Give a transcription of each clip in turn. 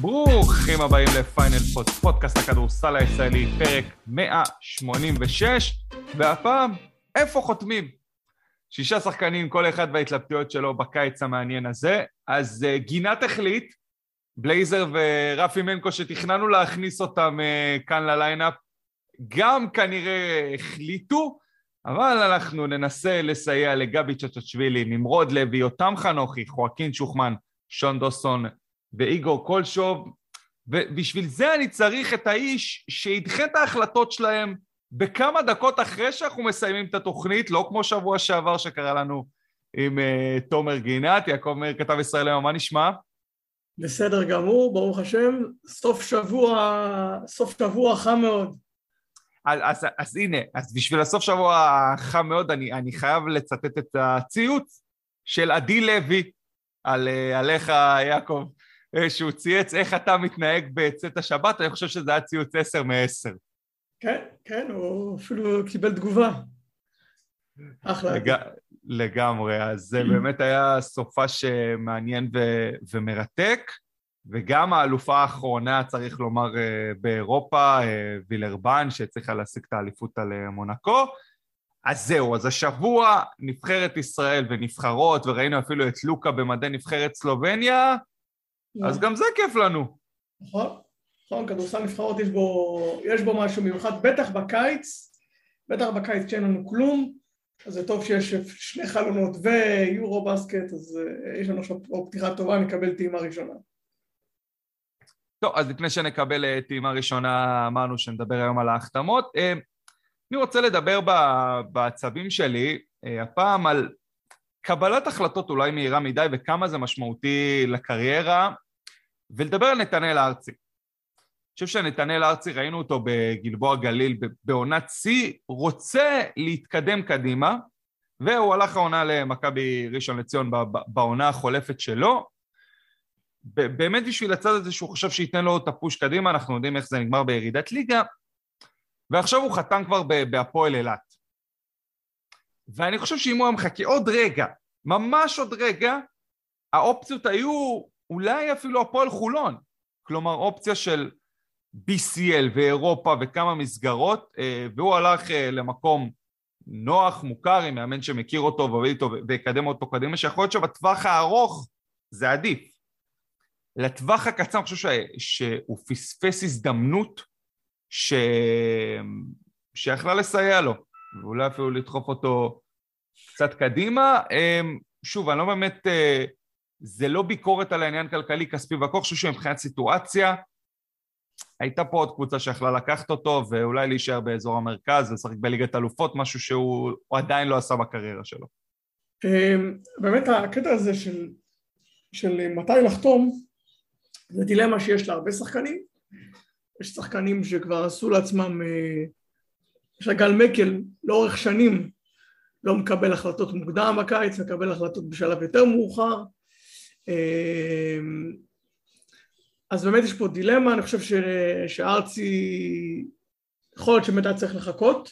ברוכים הבאים לפיינל פור, פודקאסט הכדורסל הישראלי, פרק 186, והפעם, איפה חותמים? שישה שחקנים, כל אחד וההתלבטויות שלו בקיץ המעניין הזה. אז אה, גינת החליט, בלייזר ורפי מנקו שתכננו להכניס אותם אה, כאן ל line-up, גם כנראה החליטו, אבל אנחנו ננסה לסייע לגבי צ'צ'צ'ווילי, נמרוד לוי, יותם חנוכי, חואקין שוחמן, שון דוסון ואיגור קולשוב, ובשביל זה אני צריך את האיש שידחה את ההחלטות שלהם בכמה דקות אחרי שאנחנו מסיימים את התוכנית, לא כמו שבוע שעבר שקרה לנו עם uh, תומר גינת, יעקב מאיר כתב ישראל היום, מה נשמע? בסדר גמור, ברוך השם, סוף שבוע, סוף שבוע חם מאוד. אז, אז, אז הנה, אז בשביל הסוף שבוע חם מאוד, אני, אני חייב לצטט את הציוץ של עדי לוי על, אה, עליך, יעקב, שהוא צייץ איך אתה מתנהג בצאת השבת, אני חושב שזה היה ציוץ עשר מעשר. כן, כן, הוא אפילו קיבל תגובה. אחלה. לג... לגמרי, אז זה באמת היה סופש מעניין ו... ומרתק, וגם האלופה האחרונה, צריך לומר, אה, באירופה, אה, וילרבן, שהצליחה להשיג את האליפות על מונקו. אז זהו, אז השבוע נבחרת ישראל ונבחרות, וראינו אפילו את לוקה במדי נבחרת סלובניה, אז גם זה כיף לנו. נכון, נכון, כדורסל נבחרות יש בו, יש בו משהו מיוחד, בטח בקיץ, בטח בקיץ כשאין לנו כלום, אז זה טוב שיש שני חלונות ויורו בסקט, אז אה, יש לנו עכשיו פתיחה טובה, נקבל טעימה ראשונה. טוב, אז לפני שנקבל אה, טעימה ראשונה, אמרנו שנדבר היום על ההחתמות. אה, אני רוצה לדבר בעצבים שלי, הפעם על קבלת החלטות אולי מהירה מדי וכמה זה משמעותי לקריירה, ולדבר על נתנאל ארצי. אני חושב שנתנאל ארצי, ראינו אותו בגלבוע גליל בעונת שיא, רוצה להתקדם קדימה, והוא הלך העונה למכבי ראשון לציון בעונה החולפת שלו. באמת בשביל הצד הזה שהוא חושב שייתן לו את הפוש קדימה, אנחנו יודעים איך זה נגמר בירידת ליגה, ועכשיו הוא חתם כבר בהפועל אילת. ואני חושב שאם הוא היה מחכה עוד רגע, ממש עוד רגע, האופציות היו אולי אפילו הפועל חולון. כלומר, אופציה של BCL ואירופה וכמה מסגרות, אה, והוא הלך אה, למקום נוח, מוכר, עם מאמן שמכיר אותו ועובד איתו ויקדם אותו קדימה, שיכול להיות שבטווח הארוך זה עדיף. לטווח הקצר אני חושב שהוא פספס הזדמנות ש... שיכלה לסייע לו. ואולי אפילו לדחוף אותו קצת קדימה. אמ, שוב, אני לא באמת, אה, זה לא ביקורת על העניין כלכלי, כספי אני חושב שמבחינת סיטואציה, הייתה פה עוד קבוצה שיכלה לקחת אותו ואולי להישאר באזור המרכז ולשחק בליגת אלופות, משהו שהוא עדיין לא עשה בקריירה שלו. אמ, באמת הקטע הזה של, של מתי לחתום, זה דילמה שיש להרבה שחקנים. יש שחקנים שכבר עשו לעצמם אה, שגל מקל לאורך שנים לא מקבל החלטות מוקדם בקיץ, מקבל החלטות בשלב יותר מאוחר. אמ, אז באמת יש פה דילמה, אני חושב ש... שארצי, יכול להיות שבאמת היה צריך לחכות,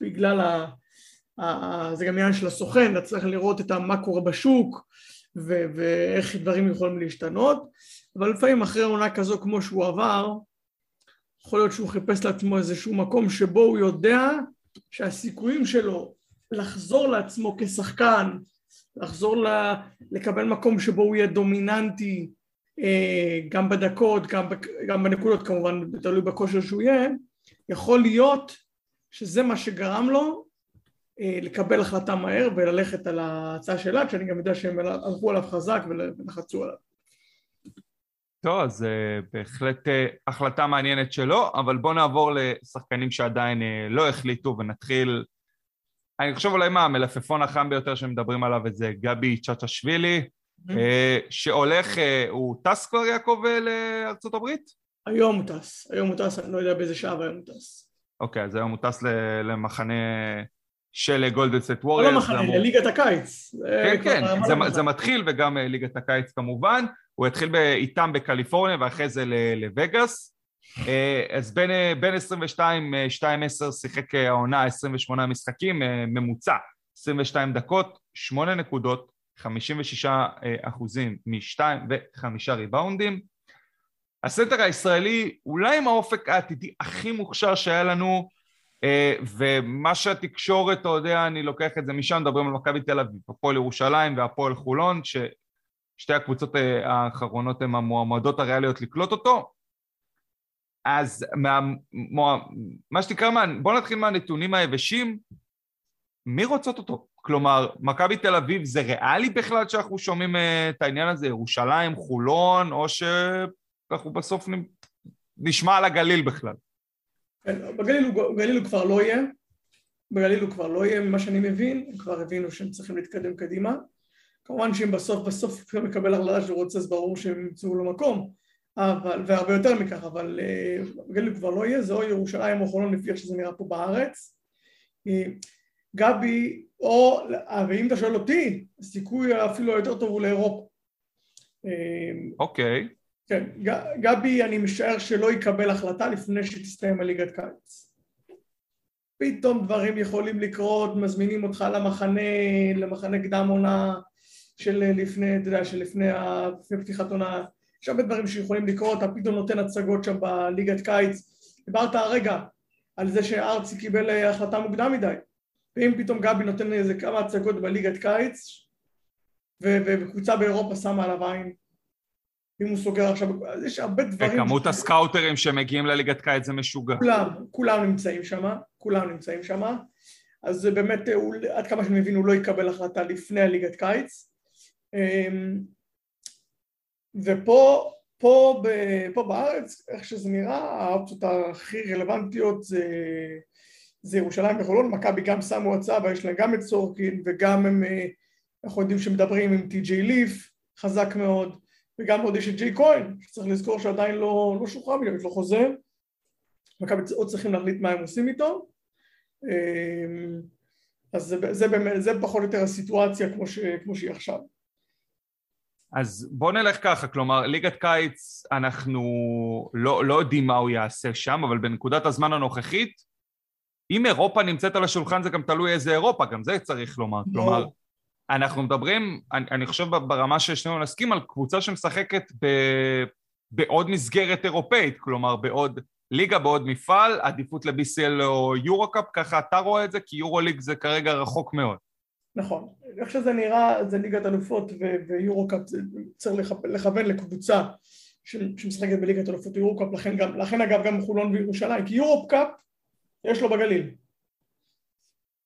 בגלל ה... ה... זה גם עניין של הסוכן, אתה צריך לראות את מה קורה בשוק ו... ואיך דברים יכולים להשתנות, אבל לפעמים אחרי עונה כזו כמו שהוא עבר, יכול להיות שהוא חיפש לעצמו איזשהו מקום שבו הוא יודע שהסיכויים שלו לחזור לעצמו כשחקן, לחזור ל... לקבל מקום שבו הוא יהיה דומיננטי אה, גם בדקות, גם, גם בנקודות כמובן, תלוי בכושר שהוא יהיה, יכול להיות שזה מה שגרם לו אה, לקבל החלטה מהר וללכת על ההצעה שלה, כשאני גם יודע שהם הלכו עליו חזק ולחצו עליו. טוב, אז uh, בהחלט uh, החלטה מעניינת שלו, אבל בואו נעבור לשחקנים שעדיין uh, לא החליטו ונתחיל, אני חושב אולי מה, המלפפון החם ביותר שמדברים עליו זה גבי צ'צ'שווילי, שהולך, הוא טס כבר יעקב לארצות הברית? היום הוא טס, היום הוא טס, אני לא יודע באיזה שעה, אבל היום הוא טס. אוקיי, אז היום הוא טס למחנה של גולדן סטייט ווריורס. לא מחנה, לליגת הקיץ. כן, כן, זה, זה מתחיל וגם ליגת הקיץ כמובן. הוא התחיל איתם בקליפורניה ואחרי זה לווגאס. אה, אז בין, אה, בין 22, 2-10 שיחק אה, העונה 28 משחקים, ממוצע 22 דקות, 8 נקודות, 56 אחוזים מ-2 ו-5 ריבאונדים. הסנטר הישראלי אולי עם האופק העתידי הכי מוכשר שהיה לנו, אה, ומה שהתקשורת, אתה יודע, אני לוקח את זה משם, מדברים על מכבי תל אביב, הפועל ירושלים והפועל חולון, ששתי הקבוצות אה, האחרונות הן המועמדות הריאליות לקלוט אותו. אז מה, מה שתקרא, בואו נתחיל מהנתונים היבשים, מי רוצות אותו? כלומר, מכבי תל אביב זה ריאלי בכלל שאנחנו שומעים אה, את העניין הזה, ירושלים, חולון, או שאנחנו בסוף נשמע על הגליל בכלל? כן, בגליל הוא, בגליל הוא כבר לא יהיה, בגליל הוא כבר לא יהיה ממה שאני מבין, הם כבר הבינו שהם צריכים להתקדם קדימה. כמובן שאם בסוף בסוף הוא מקבל החלטה שהוא רוצה אז ברור שהם ימצאו לו מקום, אבל, והרבה יותר מכך, אבל בגליל כבר לא יהיה, זה או ירושלים או חולון לפי איך שזה נראה פה בארץ. גבי, או, ואם אתה שואל אותי, הסיכוי אפילו יותר טוב הוא לאירופה. אוקיי. Okay. כן, גבי אני משער שלא יקבל החלטה לפני שתסתיים הליגת קיץ. פתאום דברים יכולים לקרות, מזמינים אותך למחנה, למחנה קדם עונה של לפני, אתה יודע, שלפני לפני פתיחת עונה, יש הרבה דברים שיכולים לקרות, אתה פתאום נותן הצגות שם בליגת קיץ. דיברת הרגע על זה שארצי קיבל החלטה מוקדם מדי, ואם פתאום גבי נותן איזה כמה הצגות בליגת קיץ, וקבוצה באירופה שמה עליו עין, אם הוא סוגר עכשיו, אז יש הרבה דברים... וכמות הסקאוטרים שמגיעים לליגת קיץ זה משוגע. כולם, כולם נמצאים שם, כולם נמצאים שם, אז באמת, הוא, עד כמה שאני מבין, הוא לא יקבל החלטה לפני הליגת קיץ. אמ, ופה פה, פה בארץ, איך שזה נראה, האופציות הכי רלוונטיות זה, זה ירושלים וחולון, מכבי גם שמו הצעה ויש להם גם את סורקין וגם הם, אה, אנחנו יודעים שמדברים עם טי.ג'יי ליף, חזק מאוד, וגם עוד יש את ג'יי כהן, שצריך לזכור שעדיין לא, לא שוחרר יש לו חוזה, מכבי עוד צריכים להחליט מה הם עושים איתו, אמ, אז זה, זה, באמת, זה פחות או יותר הסיטואציה כמו, ש, כמו שהיא עכשיו. אז בוא נלך ככה, כלומר ליגת קיץ אנחנו לא, לא יודעים מה הוא יעשה שם, אבל בנקודת הזמן הנוכחית, אם אירופה נמצאת על השולחן זה גם תלוי איזה אירופה, גם זה צריך לומר, כלומר אנחנו מדברים, אני, אני חושב ברמה ששנינו נסכים על קבוצה שמשחקת ב, בעוד מסגרת אירופאית, כלומר בעוד ליגה, בעוד מפעל, עדיפות ל-BCL או יורו-קאפ, ככה אתה רואה את זה? כי יורו-ליג זה כרגע רחוק מאוד. נכון, איך שזה נראה זה ליגת אלופות ויורו-קאפ, צריך לכוון לקבוצה שמשחקת בליגת אלופות ויורו-קאפ, לכן, לכן אגב גם חולון וירושלים, כי יורו-קאפ יש לו בגליל.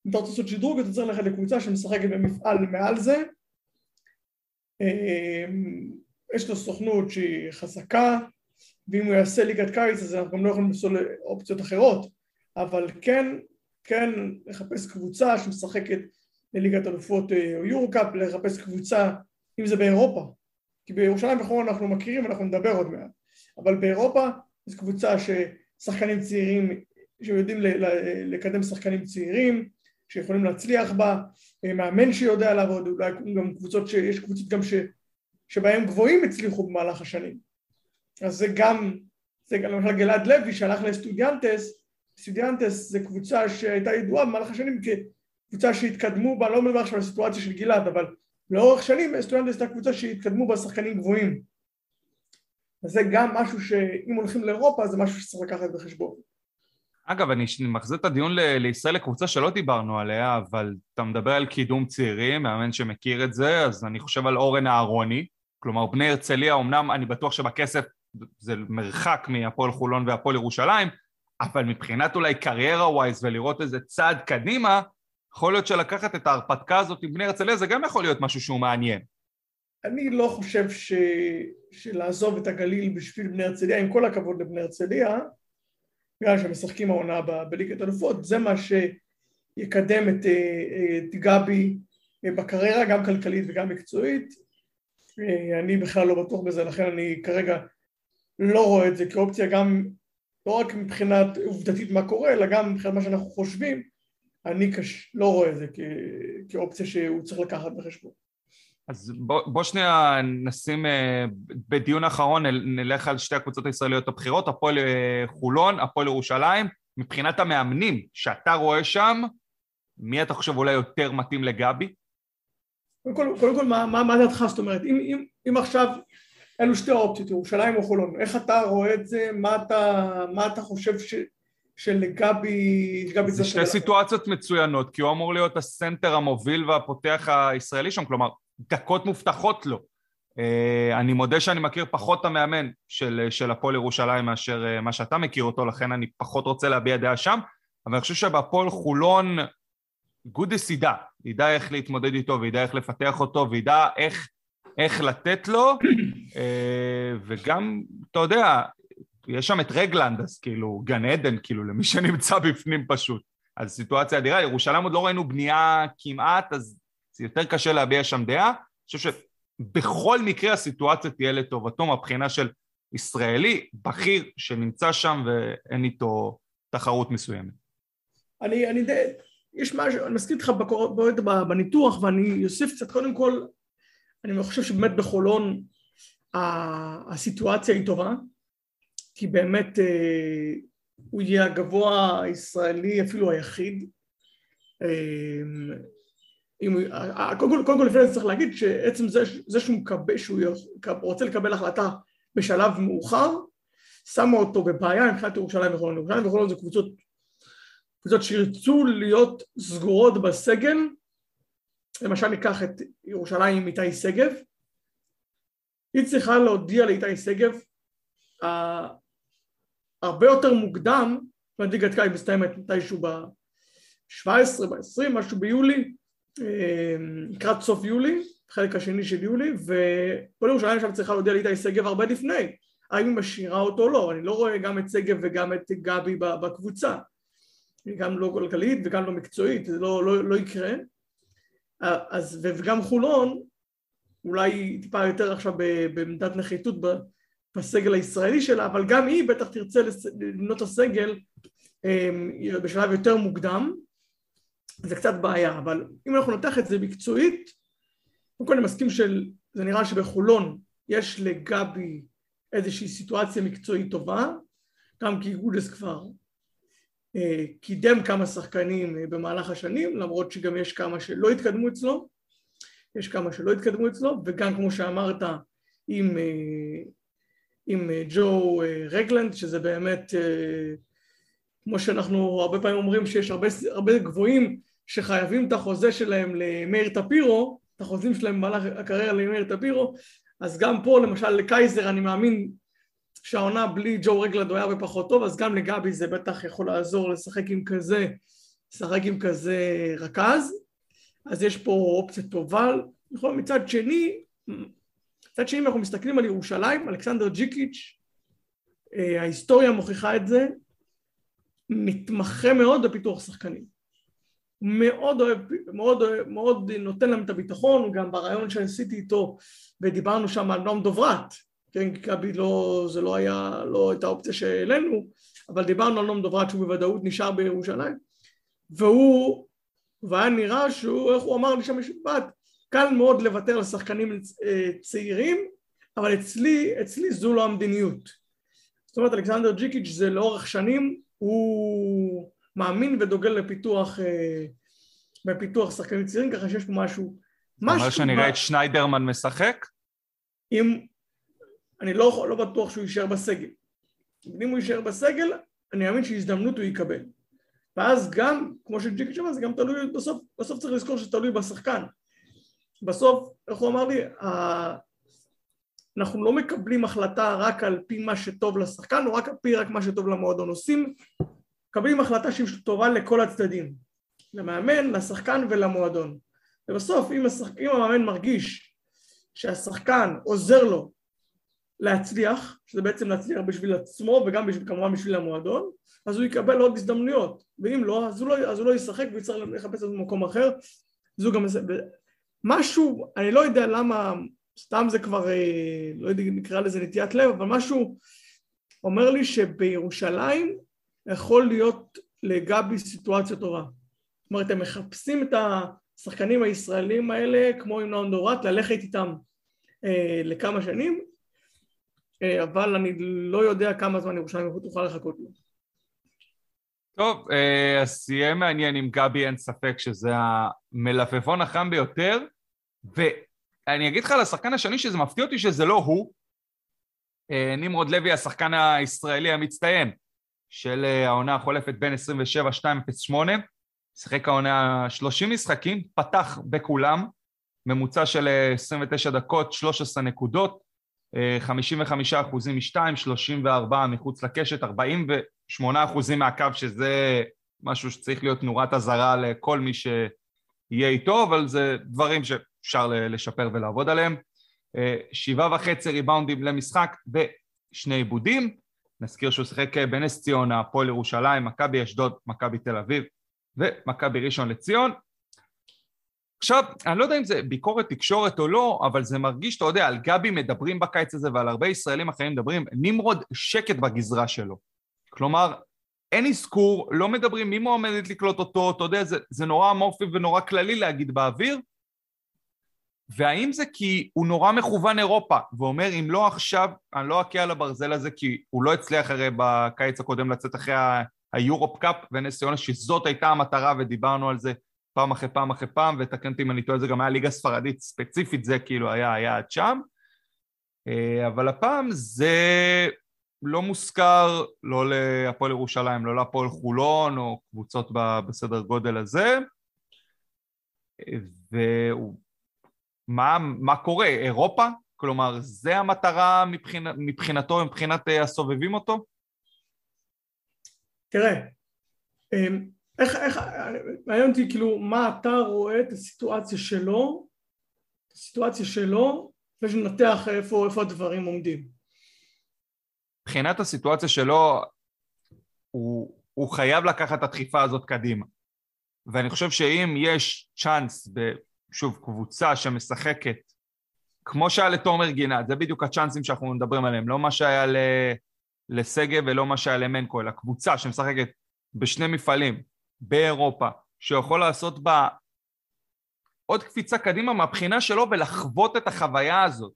אם אתה רוצה לעשות שדרוג אתה צריך ללכת לקבוצה שמשחקת במפעל מעל זה. אמ, יש לו סוכנות שהיא חזקה ואם הוא יעשה ליגת קיץ אז אנחנו גם לא יכולים לפסול אופציות אחרות. אבל כן, כן לחפש קבוצה שמשחקת לליגת אלופות אה, או יורו-קאפ, לחפש קבוצה אם זה באירופה. כי בירושלים וחולון אנחנו מכירים אנחנו נדבר עוד מעט. אבל באירופה זו קבוצה ששחקנים צעירים שיודעים לקדם שחקנים צעירים שיכולים להצליח בה, אה, מאמן שיודע לעבוד, אולי גם קבוצות, שיש קבוצות גם ש, שבהם גבוהים הצליחו במהלך השנים. אז זה גם, זה גם למשל גלעד לוי שהלך לסטודיאנטס, סטודיאנטס זה קבוצה שהייתה ידועה במהלך השנים כקבוצה שהתקדמו בה, לא מדבר עכשיו על הסיטואציה של גלעד, אבל לאורך שנים סטודיאנטס הייתה קבוצה שהתקדמו בה שחקנים גבוהים. אז זה גם משהו שאם הולכים לאירופה זה משהו שצריך לקחת בחשבון. אגב, אני מחזיר את הדיון ל- לישראל לקבוצה שלא דיברנו עליה, אבל אתה מדבר על קידום צעירים, מאמן שמכיר את זה, אז אני חושב על אורן אהרוני, כלומר בני הרצליה, אמנם אני בטוח שבכסף זה מרחק מהפועל חולון והפועל ירושלים, אבל מבחינת אולי קריירה ווייז ולראות איזה צעד קדימה, יכול להיות שלקחת את ההרפתקה הזאת עם בני הרצליה זה גם יכול להיות משהו שהוא מעניין. אני לא חושב ש... שלעזוב את הגליל בשביל בני הרצליה, עם כל הכבוד לבני הרצליה, בגלל שהם משחקים העונה בליגת אלופות, זה מה שיקדם את, אה, את גבי אה, בקריירה, גם כלכלית וגם מקצועית. אה, אני בכלל לא בטוח בזה, לכן אני כרגע לא רואה את זה כאופציה, גם לא רק מבחינת עובדתית מה קורה, אלא גם מבחינת מה שאנחנו חושבים, אני קש... לא רואה את זה כ... כאופציה שהוא צריך לקחת בחשבון. אז בוא, בוא שנייה נשים uh, בדיון האחרון נלך על שתי הקבוצות הישראליות הבכירות, הפועל אה, חולון, הפועל ירושלים, מבחינת המאמנים שאתה רואה שם, מי אתה חושב אולי יותר מתאים לגבי? קודם כל, קודם כל מה, מה, מה דעתך? זאת אומרת, אם, אם, אם עכשיו אלו שתי אופציות, ירושלים או חולון. איך אתה רואה את זה? מה אתה, מה אתה חושב ש, שלגבי... זה שתי סיטואציות מצוינות, כי הוא אמור להיות הסנטר המוביל והפותח הישראלי שם, כלומר, דקות מובטחות לו. אה, אני מודה שאני מכיר פחות את המאמן של, של הפועל ירושלים מאשר אה, מה שאתה מכיר אותו, לכן אני פחות רוצה להביע דעה שם, אבל אני חושב שבהפועל חולון גודס ידע, ידע איך להתמודד איתו וידע איך לפתח אותו וידע איך, איך לתת לו, אה, וגם, אתה יודע, יש שם את רגלנד, אז כאילו, גן עדן, כאילו, למי שנמצא בפנים פשוט. אז סיטואציה אדירה, ירושלים עוד לא ראינו בנייה כמעט, אז זה יותר קשה להביע שם דעה. אני חושב שבכל מקרה הסיטואציה תהיה לטובתו מהבחינה של ישראלי בכיר שנמצא שם ואין איתו תחרות מסוימת. אני, אני די, יש משהו, אני מסכים איתך בניתוח ואני אוסיף קצת, קודם כל, אני חושב שבאמת בחולון הסיטואציה היא טובה, כי באמת אה, הוא יהיה הגבוה הישראלי אפילו היחיד. אה, אם, קודם כל, קודם כל לפני זה צריך להגיד שעצם זה, זה שהוא, מקבל, שהוא רוצה לקבל החלטה בשלב מאוחר, שמה אותו בבעיה מבחינת ירושלים וחולון. ירושלים וחולון זה קבוצות, קבוצות שירצו להיות סגורות בסגל, למשל ניקח את ירושלים עם איתי שגב, היא צריכה להודיע לאיתי שגב הרבה יותר מוקדם, ליגת קיץ מסתיימת מתישהו ב-17, ב-20, משהו ביולי, אה, לקראת סוף יולי, חלק השני של יולי, וכל ירושלים עכשיו צריכה להודיע לאיתי שגב הרבה לפני, האם היא משאירה אותו או לא, אני לא רואה גם את שגב וגם את גבי בקבוצה, גם לא כלכלית וגם לא מקצועית, זה לא, לא, לא יקרה, אז, וגם חולון, אולי טיפה יותר עכשיו בעמדת נחיתות בסגל הישראלי שלה, אבל גם היא בטח תרצה לבנות את הסגל אמ, בשלב יותר מוקדם, זה קצת בעיה, אבל אם אנחנו נותח את זה מקצועית, קודם כל אני מסכים שזה נראה שבחולון יש לגבי איזושהי סיטואציה מקצועית טובה, גם כי גודס כבר אה, קידם כמה שחקנים אה, במהלך השנים, למרות שגם יש כמה שלא התקדמו אצלו, יש כמה שלא התקדמו אצלו, וגם כמו שאמרת עם אה, עם אה, ג'ו אה, רגלנד, שזה באמת, אה, כמו שאנחנו הרבה פעמים אומרים שיש הרבה, הרבה גבוהים שחייבים את החוזה שלהם למאיר טפירו, את החוזים שלהם במהלך הקריירה למאיר טפירו, אז גם פה למשל לקייזר אני מאמין שהעונה בלי ג'ו רגלנד הוא היה הרבה פחות טוב, אז גם לגבי זה בטח יכול לעזור לשחק עם כזה, לשחק עם כזה רכז, אז יש פה אופציה טובה, מצד שני מצד שני, אם אנחנו מסתכלים על ירושלים, אלכסנדר ג'יקיץ', אה, ההיסטוריה מוכיחה את זה, מתמחה מאוד בפיתוח שחקנים. מאוד אוהב, מאוד, מאוד נותן להם את הביטחון, הוא גם ברעיון שעשיתי איתו ודיברנו שם על נועם דוברת, כן, גבי לא, זה לא היה, לא הייתה אופציה שהעלינו, אבל דיברנו על נועם דוברת שהוא בוודאות נשאר בירושלים, והוא, והיה נראה שהוא, איך הוא אמר לי שם משפט, קל מאוד לוותר על שחקנים אה, צעירים, אבל אצלי, אצלי זו לא המדיניות. זאת אומרת, אלכסנדר ג'יקיץ' זה לאורך שנים, הוא מאמין ודוגל לפיתוח, אה, בפיתוח שחקנים צעירים, ככה שיש פה משהו... אתה אומר שנראה את שניידרמן משחק? אם... אני לא, לא בטוח שהוא יישאר בסגל. אם הוא יישאר בסגל, אני מאמין שהזדמנות הוא יקבל. ואז גם, כמו שג'יקיץ' אמר, זה גם תלוי, בסוף, בסוף צריך לזכור שזה תלוי בשחקן. בסוף, איך הוא אמר לי, אנחנו לא מקבלים החלטה רק על פי מה שטוב לשחקן או רק על פי רק מה שטוב למועדון, עושים, מקבלים החלטה שהיא טובה לכל הצדדים, למאמן, לשחקן ולמועדון. ובסוף אם, השחק... אם המאמן מרגיש שהשחקן עוזר לו להצליח, שזה בעצם להצליח בשביל עצמו וגם בשביל, כמובן בשביל המועדון, אז הוא יקבל עוד הזדמנויות, ואם לא, אז הוא לא, אז הוא לא ישחק ויצטרך לחפש את זה במקום אחר. זו גם, משהו, אני לא יודע למה, סתם זה כבר, אה, לא יודע, נקרא לזה נטיית לב, אבל משהו אומר לי שבירושלים יכול להיות לגבי סיטואציה טובה. זאת אומרת, הם מחפשים את השחקנים הישראלים האלה, כמו עם נאון דורת, ללכת איתם אה, לכמה שנים, אה, אבל אני לא יודע כמה זמן ירושלים תוכל לחכות לו. טוב, אה, אז יהיה מעניין עם גבי, אין ספק שזה המלפפון החם ביותר. ואני אגיד לך על השחקן השני שזה מפתיע אותי שזה לא הוא, נמרוד לוי, השחקן הישראלי המצטיין של העונה החולפת בין 27-208, שיחק העונה 30 משחקים, פתח בכולם, ממוצע של 29 דקות, 13 נקודות, 55 אחוזים משתיים, 34 מחוץ לקשת, 48 אחוזים מהקו, שזה משהו שצריך להיות נורת אזהרה לכל מי שיהיה איתו, אבל זה דברים שאפשר לשפר ולעבוד עליהם. שבעה וחצי ריבאונדים למשחק ושני עיבודים. נזכיר שהוא שיחק בנס ציונה, הפועל ירושלים, מכבי אשדוד, מכבי תל אביב ומכבי ראשון לציון. עכשיו, אני לא יודע אם זה ביקורת תקשורת או לא, אבל זה מרגיש, אתה יודע, על גבי מדברים בקיץ הזה ועל הרבה ישראלים אחרים מדברים, נמרוד שקט בגזרה שלו. כלומר, אין אזכור, לא מדברים מי מועמדת לקלוט אותו, אתה יודע, זה, זה נורא אמורפי ונורא כללי להגיד באוויר. והאם זה כי הוא נורא מכוון אירופה, ואומר אם לא עכשיו, אני לא אכה על הברזל הזה כי הוא לא הצליח הרי בקיץ הקודם לצאת אחרי היורופ קאפ ונס ציונה, שזאת הייתה המטרה ודיברנו על זה פעם אחרי פעם אחרי פעם, ותקן אותי אם אני טועה, זה גם היה ליגה ספרדית ספציפית, זה כאילו היה היעד שם. אה, אבל הפעם זה לא מוזכר לא להפועל ירושלים, לא להפועל חולון או קבוצות בסדר גודל הזה. ומה קורה? אירופה? כלומר, זה המטרה מבחינת, מבחינתו, מבחינת אה, הסובבים אותו? תראה, אמ, איך, איך, מעניין אותי כאילו מה אתה רואה את הסיטואציה שלו, את הסיטואציה שלו, ושננתח איפה, איפה הדברים עומדים. מבחינת הסיטואציה שלו, הוא, הוא חייב לקחת את הדחיפה הזאת קדימה. ואני חושב שאם יש צ'אנס, שוב, קבוצה שמשחקת, כמו שהיה לתומר גינת, זה בדיוק הצ'אנסים שאנחנו מדברים עליהם, לא מה שהיה לשגב ולא מה שהיה למנקו, אלא קבוצה שמשחקת בשני מפעלים, באירופה, שיכול לעשות בה עוד קפיצה קדימה מהבחינה שלו ולחוות את החוויה הזאת.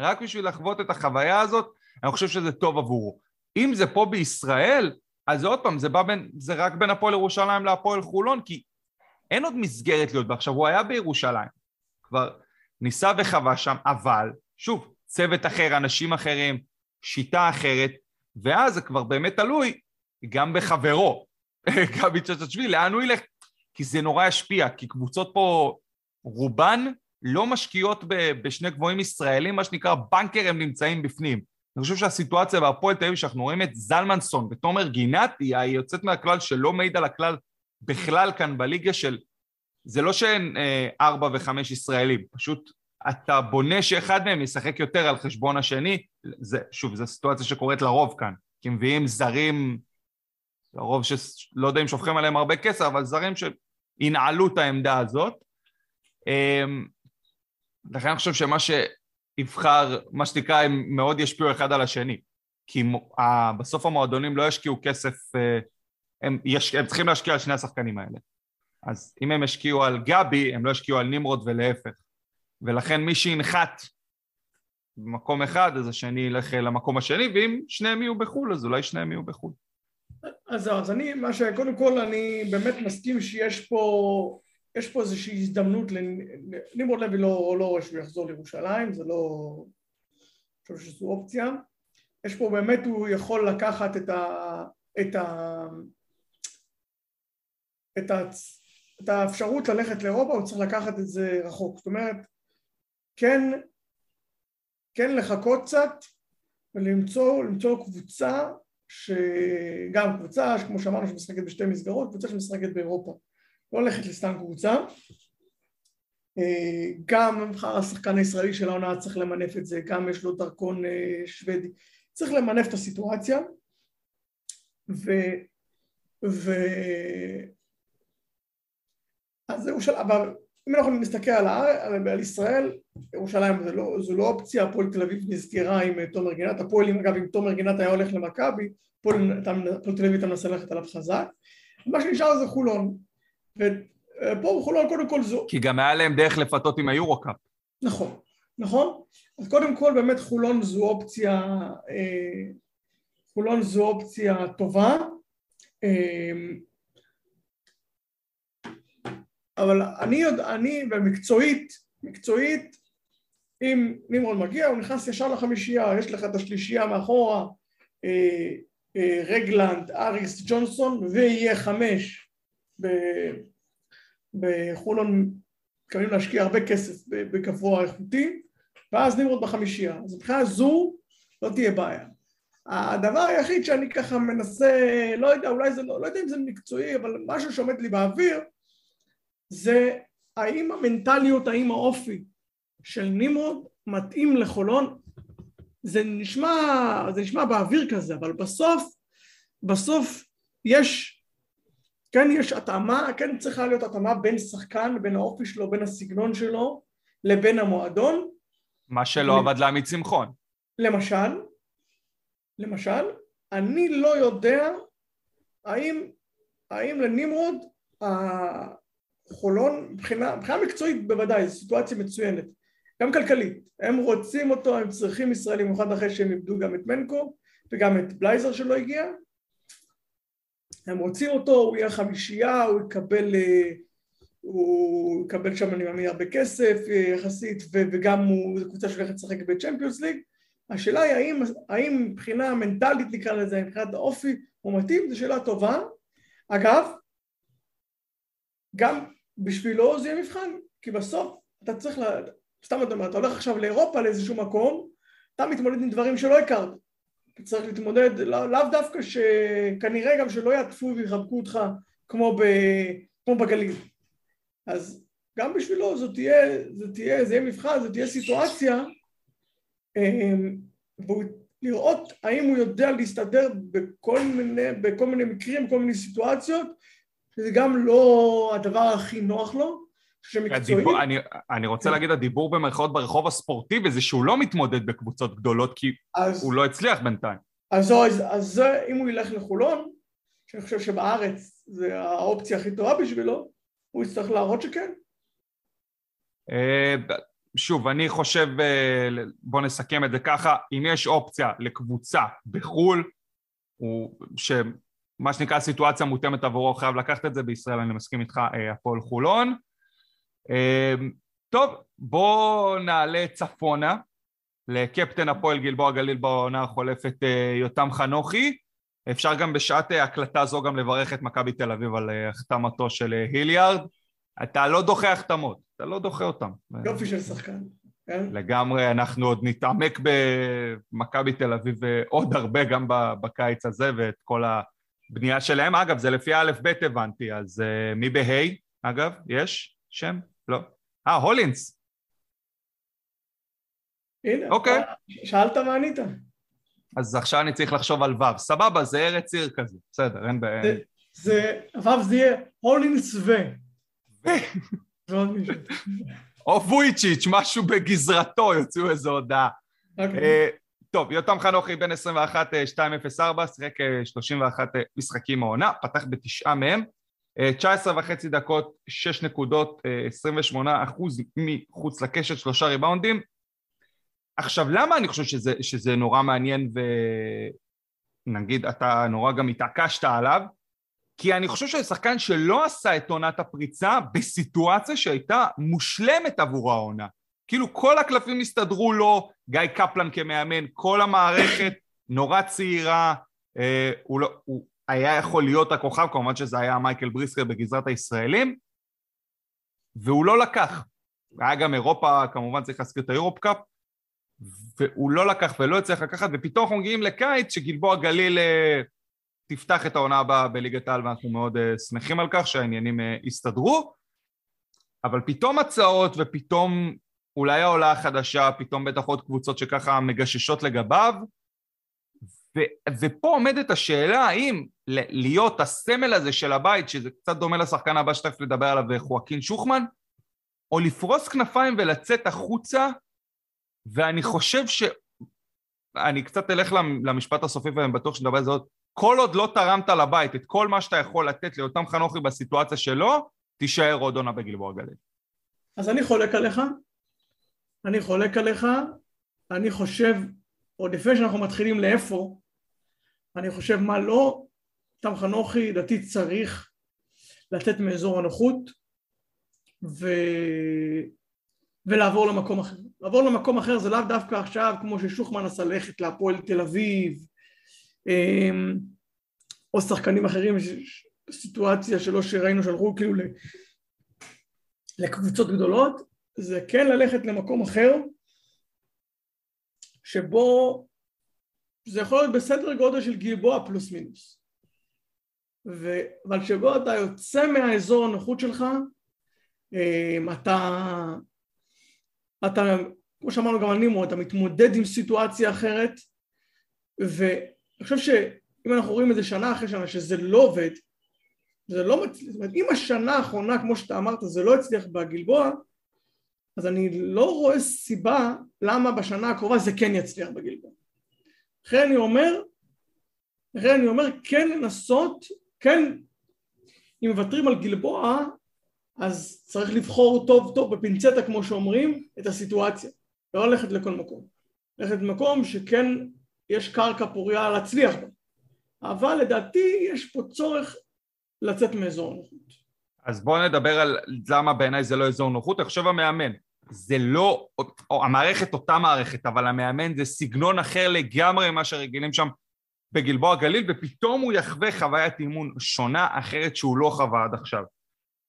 רק בשביל לחוות את החוויה הזאת, אני חושב שזה טוב עבורו. אם זה פה בישראל, אז עוד פעם, זה, בין, זה רק בין הפועל ירושלים להפועל חולון, כי אין עוד מסגרת להיות בה. עכשיו, הוא היה בירושלים, כבר ניסה וחווה שם, אבל, שוב, צוות אחר, אנשים אחרים, שיטה אחרת, ואז זה כבר באמת תלוי גם בחברו. גבי צ'צ'צ'בי, לאן הוא ילך? כי זה נורא ישפיע, כי קבוצות פה, רובן לא משקיעות בשני גבוהים ישראלים, מה שנקרא בנקר הם נמצאים בפנים. אני חושב שהסיטואציה בהפועל תל אביב, שאנחנו רואים את זלמנסון ותומר גינת, היא יוצאת מהכלל שלא מעיד על הכלל בכלל כאן בליגה של... זה לא שאין אה, ארבע וחמש ישראלים, פשוט אתה בונה שאחד מהם ישחק יותר על חשבון השני, זה, שוב, זו סיטואציה שקורית לרוב כאן, כי מביאים זרים לרוב שלא יודע אם שופכים עליהם הרבה כסף, אבל זרים שינעלו את העמדה הזאת. אמ, לכן אני חושב שמה שיבחר, מה שנקרא, הם מאוד ישפיעו אחד על השני. כי בסוף המועדונים לא ישקיעו כסף, אה, הם, יש, הם צריכים להשקיע על שני השחקנים האלה. אז אם הם ישקיעו על גבי, הם לא ישקיעו על נמרוד ולהפך. ולכן מי שינחת במקום אחד, אז השני ילך למקום השני, ואם שניהם יהיו בחו"ל, אז אולי שניהם יהיו בחו"ל. אז אז אני, מה שקודם כל אני באמת מסכים שיש פה, יש פה איזושהי הזדמנות, נמרוד לוי לא, לא רואה שהוא יחזור לירושלים, זה לא, אני חושב שזו אופציה, יש פה באמת, הוא יכול לקחת את ה... את ה... את, ה, את האפשרות ללכת לאירופה, הוא צריך לקחת את זה רחוק. זאת אומרת, כן, כן לחכות קצת ולמצוא קבוצה שגם קבוצה, כמו שאמרנו, שמשחקת בשתי מסגרות, קבוצה שמשחקת באירופה. לא הולכת לסתם קבוצה. אה, גם השחקן הישראלי של העונה צריך למנף את זה, גם יש לו דרכון אה, שוודי. צריך למנף את הסיטואציה. ו... ו... אז זהו של... אם אנחנו נסתכל על, האר... על ישראל, ירושלים זה לא, זו לא אופציה, הפועל תל אביב נסגרה עם אה, תומר גינת, הפועל אגב אם תומר גינת היה הולך למכבי, הפועל תל אביב הייתה מנסה ללכת עליו חזק, מה שנשאר זה חולון, ופה בחולון קודם כל זו... כי גם היה להם דרך לפתות עם היורו-קאפ. נכון, נכון, אז קודם כל באמת חולון זו אופציה, אה, חולון זו אופציה טובה, אה, אבל אני, יודע, אני, ומקצועית, מקצועית, אם נמרוד מגיע הוא נכנס ישר לחמישייה, יש לך את השלישייה מאחורה, אה, אה, רגלנד, אריס, ג'ונסון, ויהיה חמש בחולון, מתכוונים להשקיע הרבה כסף בגבוה איכותי, ואז נמרוד בחמישייה. אז מבחינה זו לא תהיה בעיה. הדבר היחיד שאני ככה מנסה, לא יודע, אולי זה לא, לא יודע אם זה מקצועי, אבל משהו שעומד לי באוויר, זה האם המנטליות, האם האופי של נמרוד מתאים לחולון, זה נשמע, זה נשמע באוויר כזה, אבל בסוף, בסוף יש, כן יש התאמה, כן צריכה להיות התאמה בין שחקן, בין האופי שלו, בין הסגנון שלו, לבין המועדון. מה שלא עבד לעמית שמחון. למשל, למשל, אני לא יודע האם, האם לנמרוד החולון, מבחינה, מבחינה מקצועית בוודאי, זו סיטואציה מצוינת, גם כלכלית, הם רוצים אותו, הם צריכים ישראלים, במיוחד אחרי שהם איבדו גם את מנקו וגם את בלייזר שלא הגיע, הם רוצים אותו, הוא יהיה חמישייה, הוא יקבל, אה, הוא יקבל שם אני מאמין הרבה כסף אה, יחסית וגם הוא, זו קבוצה שהולכת לשחק בצ'מפיונס ליג. השאלה היא האם, האם מבחינה מנטלית נקרא לזה, מבחינת האופי הוא מתאים, זו שאלה טובה. אגב, גם בשבילו זה יהיה מבחן, כי בסוף אתה צריך, לה... סתם אתה אומר, אתה הולך עכשיו לאירופה לאיזשהו מקום, אתה מתמודד עם דברים שלא הכרת. אתה צריך להתמודד, לא, לאו דווקא שכנראה גם שלא יעטפו ויחבקו אותך כמו, ב... כמו בגליל. אז גם בשבילו זאת תהיה, זה תהיה, זה יהיה מבחן, זאת תהיה סיטואציה אמ, לראות האם הוא יודע להסתדר בכל מיני, בכל מיני מקרים, בכל מיני סיטואציות, שזה גם לא הדבר הכי נוח לו, הדיבור, אני, אני רוצה. להגיד, הדיבור במרכאות ברחוב הספורטיבי זה שהוא לא מתמודד בקבוצות גדולות כי אז, הוא לא הצליח בינתיים. אז, אז, אז אם הוא ילך לחולון, שאני חושב שבארץ זה האופציה הכי טובה בשבילו, הוא יצטרך להראות שכן. אה, שוב, אני חושב, אה, בוא נסכם את זה ככה, אם יש אופציה לקבוצה בחו"ל, הוא, שמה שנקרא סיטואציה מותאמת עבורו, חייב לקחת את זה, בישראל אני מסכים איתך, אה, הפועל חולון. אה, טוב, בואו נעלה צפונה לקפטן הפועל גלבוע גליל בעונה החולפת יותם חנוכי. אפשר גם בשעת הקלטה זו גם לברך את מכבי תל אביב על החתמתו של היליארד. אתה לא דוחה החתמות, אתה לא דוחה אותן. יופי של שחקן. כן? לגמרי, אנחנו עוד נתעמק במכבי תל אביב עוד הרבה גם בקיץ הזה ואת כל הבנייה שלהם. אגב, זה לפי א' ב' הבנתי, אז uh, מי בה', אגב? יש שם? לא. אה, הולינס. הנה, אוקיי. שאלת וענית. אז עכשיו אני צריך לחשוב על ו'. סבבה, זה ארץ עיר כזה. בסדר, אין בעיה. זה, ו' זה יהיה הולינס ו... או וויצ'יץ', משהו בגזרתו, יוציאו איזו הודעה. אוקיי. אה, טוב, יותם חנוכי בן 21, 204, אה, שיחק 31 אה, משחקים העונה, פתח בתשעה מהם, 19 וחצי דקות, 6 נקודות, 28 אחוז מחוץ לקשת, שלושה ריבאונדים. עכשיו, למה אני חושב שזה, שזה נורא מעניין ונגיד אתה נורא גם התעקשת עליו? כי אני חושב שזה שחקן שלא עשה את עונת הפריצה בסיטואציה שהייתה מושלמת עבור העונה. כאילו כל הקלפים הסתדרו לו, גיא קפלן כמאמן, כל המערכת נורא צעירה, אה, הוא, לא, הוא היה יכול להיות הכוכב, כמובן שזה היה מייקל בריסקר בגזרת הישראלים, והוא לא לקח. היה גם אירופה, כמובן צריך להזכיר את האירופ קאפ, והוא לא לקח ולא הצליח לקחת, ופתאום אנחנו מגיעים לקיץ שגלבוע גליל אה, תפתח את העונה הבאה בליגת העל ואנחנו מאוד uh, שמחים על כך שהעניינים uh, הסתדרו אבל פתאום הצעות ופתאום אולי העולה החדשה, פתאום בטח עוד קבוצות שככה מגששות לגביו ו- ופה עומדת השאלה האם להיות הסמל הזה של הבית שזה קצת דומה לשחקן הבא שתכף לדבר עליו חואקין שוחמן או לפרוס כנפיים ולצאת החוצה ואני חושב ש... אני קצת אלך למשפט הסופי ואני בטוח שנדבר על זה עוד כל עוד לא תרמת לבית את כל מה שאתה יכול לתת ליותם חנוכי בסיטואציה שלו, תישאר עוד עונה בגלבוע גליל. אז אני חולק עליך, אני חולק עליך, אני חושב, עוד לפני שאנחנו מתחילים לאיפה, אני חושב מה לא, יותם חנוכי לדעתי צריך לתת מאזור הנוחות, ו... ולעבור למקום אחר. לעבור למקום אחר זה לאו דווקא עכשיו כמו ששוחמן עשה ללכת להפועל תל אביב אמ, או שחקנים אחרים, סיטואציה שלא שראינו שהלכו כאילו לקבוצות גדולות, זה כן ללכת למקום אחר שבו זה יכול להיות בסדר גודל של גלבוע פלוס מינוס. ו... אבל שבו אתה יוצא מהאזור הנוחות שלך, אמ, אתה, אתה, כמו שאמרנו גם על נימו, אתה מתמודד עם סיטואציה אחרת, ואני חושב שאם אנחנו רואים את זה שנה אחרי שנה שזה לא עובד, זה לא מצליח, זאת אומרת אם השנה האחרונה כמו שאתה אמרת זה לא הצליח בגלבוע, אז אני לא רואה סיבה למה בשנה הקרובה זה כן יצליח בגלבוע. לכן אני אומר, לכן אני אומר כן לנסות, כן, אם מוותרים על גלבוע, אז צריך לבחור טוב טוב בפינצטה כמו שאומרים את הסיטואציה, לא ללכת לכל מקום, ללכת למקום שכן יש קרקע פוריה להצליח בה, אבל לדעתי יש פה צורך לצאת מאזור הנוחות. אז בואו נדבר על למה בעיניי זה לא אזור נוחות, חושב המאמן, זה לא, או המערכת אותה מערכת, אבל המאמן זה סגנון אחר לגמרי ממה שרגילים שם בגלבוע גליל, ופתאום הוא יחווה חוויית אימון שונה אחרת שהוא לא חווה עד עכשיו.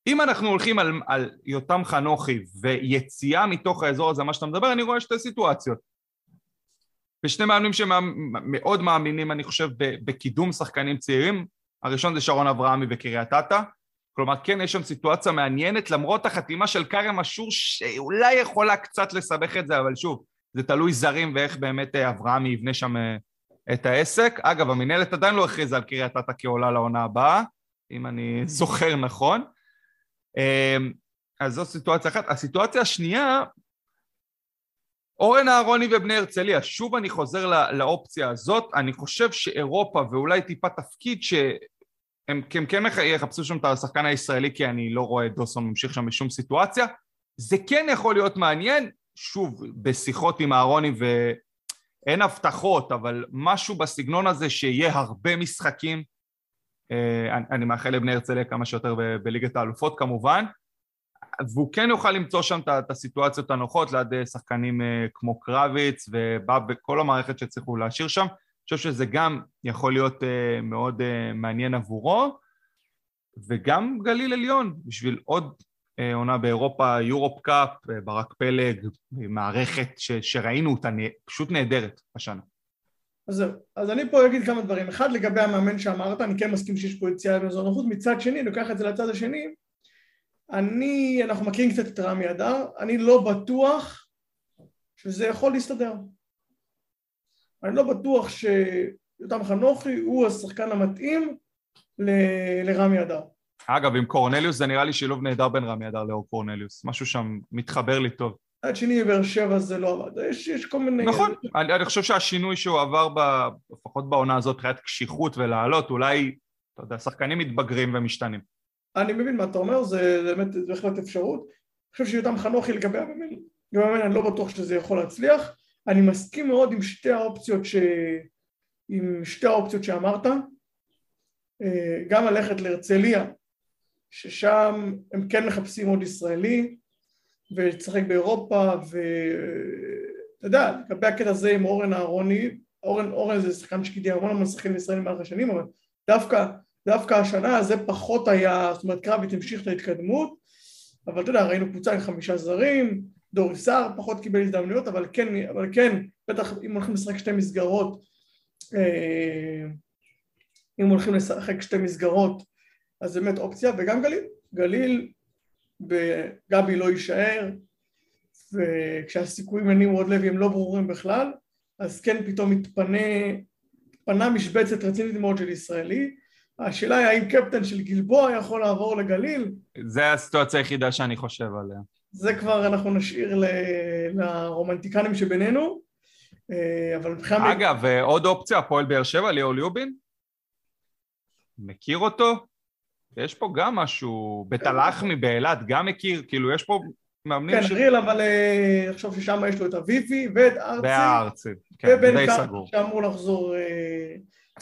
אם אנחנו הולכים על, על יותם חנוכי ויציאה מתוך האזור הזה, מה שאתה מדבר, אני רואה שתי סיטואציות. ושני מאמנים שמאוד מאמינים, אני חושב, בקידום שחקנים צעירים. הראשון זה שרון אברהמי בקריית אתא, כלומר, כן, יש שם סיטואציה מעניינת, למרות החתימה של כרם אשור, שאולי יכולה קצת לסבך את זה, אבל שוב, זה תלוי זרים ואיך באמת אה, אברהם יבנה שם אה, את העסק. אגב, המינהלת עדיין לא הכריזה על קריית אתא כעולה לעונה הבאה, אם אני זוכר נכון. אמ, אז זו סיטואציה אחת. הסיטואציה השנייה, אורן אהרוני ובני הרצליה, שוב אני חוזר לא, לאופציה הזאת, אני חושב שאירופה ואולי טיפה תפקיד ש... הם, הם כן יחפשו שם את השחקן הישראלי כי אני לא רואה את דוסון ממשיך שם בשום סיטואציה. זה כן יכול להיות מעניין, שוב, בשיחות עם אהרוני ואין הבטחות, אבל משהו בסגנון הזה שיהיה הרבה משחקים. אה, אני, אני מאחל לבני הרצליה כמה שיותר ב, בליגת האלופות כמובן, והוא כן יוכל למצוא שם את הסיטואציות הנוחות ליד אה, שחקנים אה, כמו קרביץ ובא בכל המערכת שהצליחו להשאיר שם. חושב שזה גם יכול להיות uh, מאוד uh, מעניין עבורו, וגם גליל עליון, בשביל עוד uh, עונה באירופה, יורופ קאפ, uh, ברק פלג, מערכת ש, שראינו אותה פשוט נהדרת השנה. אז אז אני פה אגיד כמה דברים. אחד, לגבי המאמן שאמרת, אני כן מסכים שיש פה יציאה באזור נוחות. מצד שני, אני לוקח את זה לצד השני, אני, אנחנו מכירים קצת את רמי אדר, אני לא בטוח שזה יכול להסתדר. אני לא בטוח שיותם חנוכי הוא השחקן המתאים ל- לרמי אדר. אגב, עם קורנליוס זה נראה לי שילוב נהדר בין רמי אדר לאור קורנליוס. משהו שם מתחבר לי טוב. עד שני בבאר שבע זה לא עבד, יש, יש כל מיני... נכון, אני, אני חושב שהשינוי שהוא עבר, ב, לפחות בעונה הזאת, מבחינת קשיחות ולעלות, אולי, אתה יודע, שחקנים מתבגרים ומשתנים. אני מבין מה אתה אומר, זה באמת בהחלט אפשרות. אני חושב שיותם חנוכי לגבי המאמן, לגבי המאמן אני לא בטוח שזה יכול להצליח. אני מסכים מאוד עם שתי האופציות, ש... עם שתי האופציות שאמרת, אה, גם ללכת להרצליה, ששם הם כן מחפשים עוד ישראלי, ולשחק באירופה, ואתה יודע, לגבי הקטע הזה עם אורן אהרוני, אורן, אורן זה שחקן שקידי המון המון שחקנים ישראלים במהלך השנים, אבל דווקא, דווקא השנה זה פחות היה, זאת אומרת קרביט המשיך את ההתקדמות, אבל אתה יודע, ראינו קבוצה עם חמישה זרים, דורי סער פחות קיבל הזדמנויות, אבל כן, אבל כן, בטח אם הולכים לשחק שתי מסגרות, אה, אם הולכים לשחק שתי מסגרות, אז באמת אופציה, וגם גליל, גליל, גבי לא יישאר, וכשהסיכויים לנימרוד לוי הם לא ברורים בכלל, אז כן פתאום מתפנה, מתפנה משבצת רצינית מאוד של ישראלי. השאלה היא האם קפטן של גלבוע יכול לעבור לגליל? זה הסיטואציה היחידה שאני חושב עליה. זה כבר אנחנו נשאיר ל... לרומנטיקנים שבינינו, אה, אבל מבחינת... אגב, אה, עוד אופציה, הפועל באר שבע, ליאור ליובין? מכיר אותו? יש פה גם משהו, בית הלחמי באילת גם מכיר, כאילו יש פה מאמנים כן, ש... כן, ריאל, אבל עכשיו אה, ששם יש לו את אביבי ואת ארצי. והארצי, כן, די סגור. שאמור לחזור...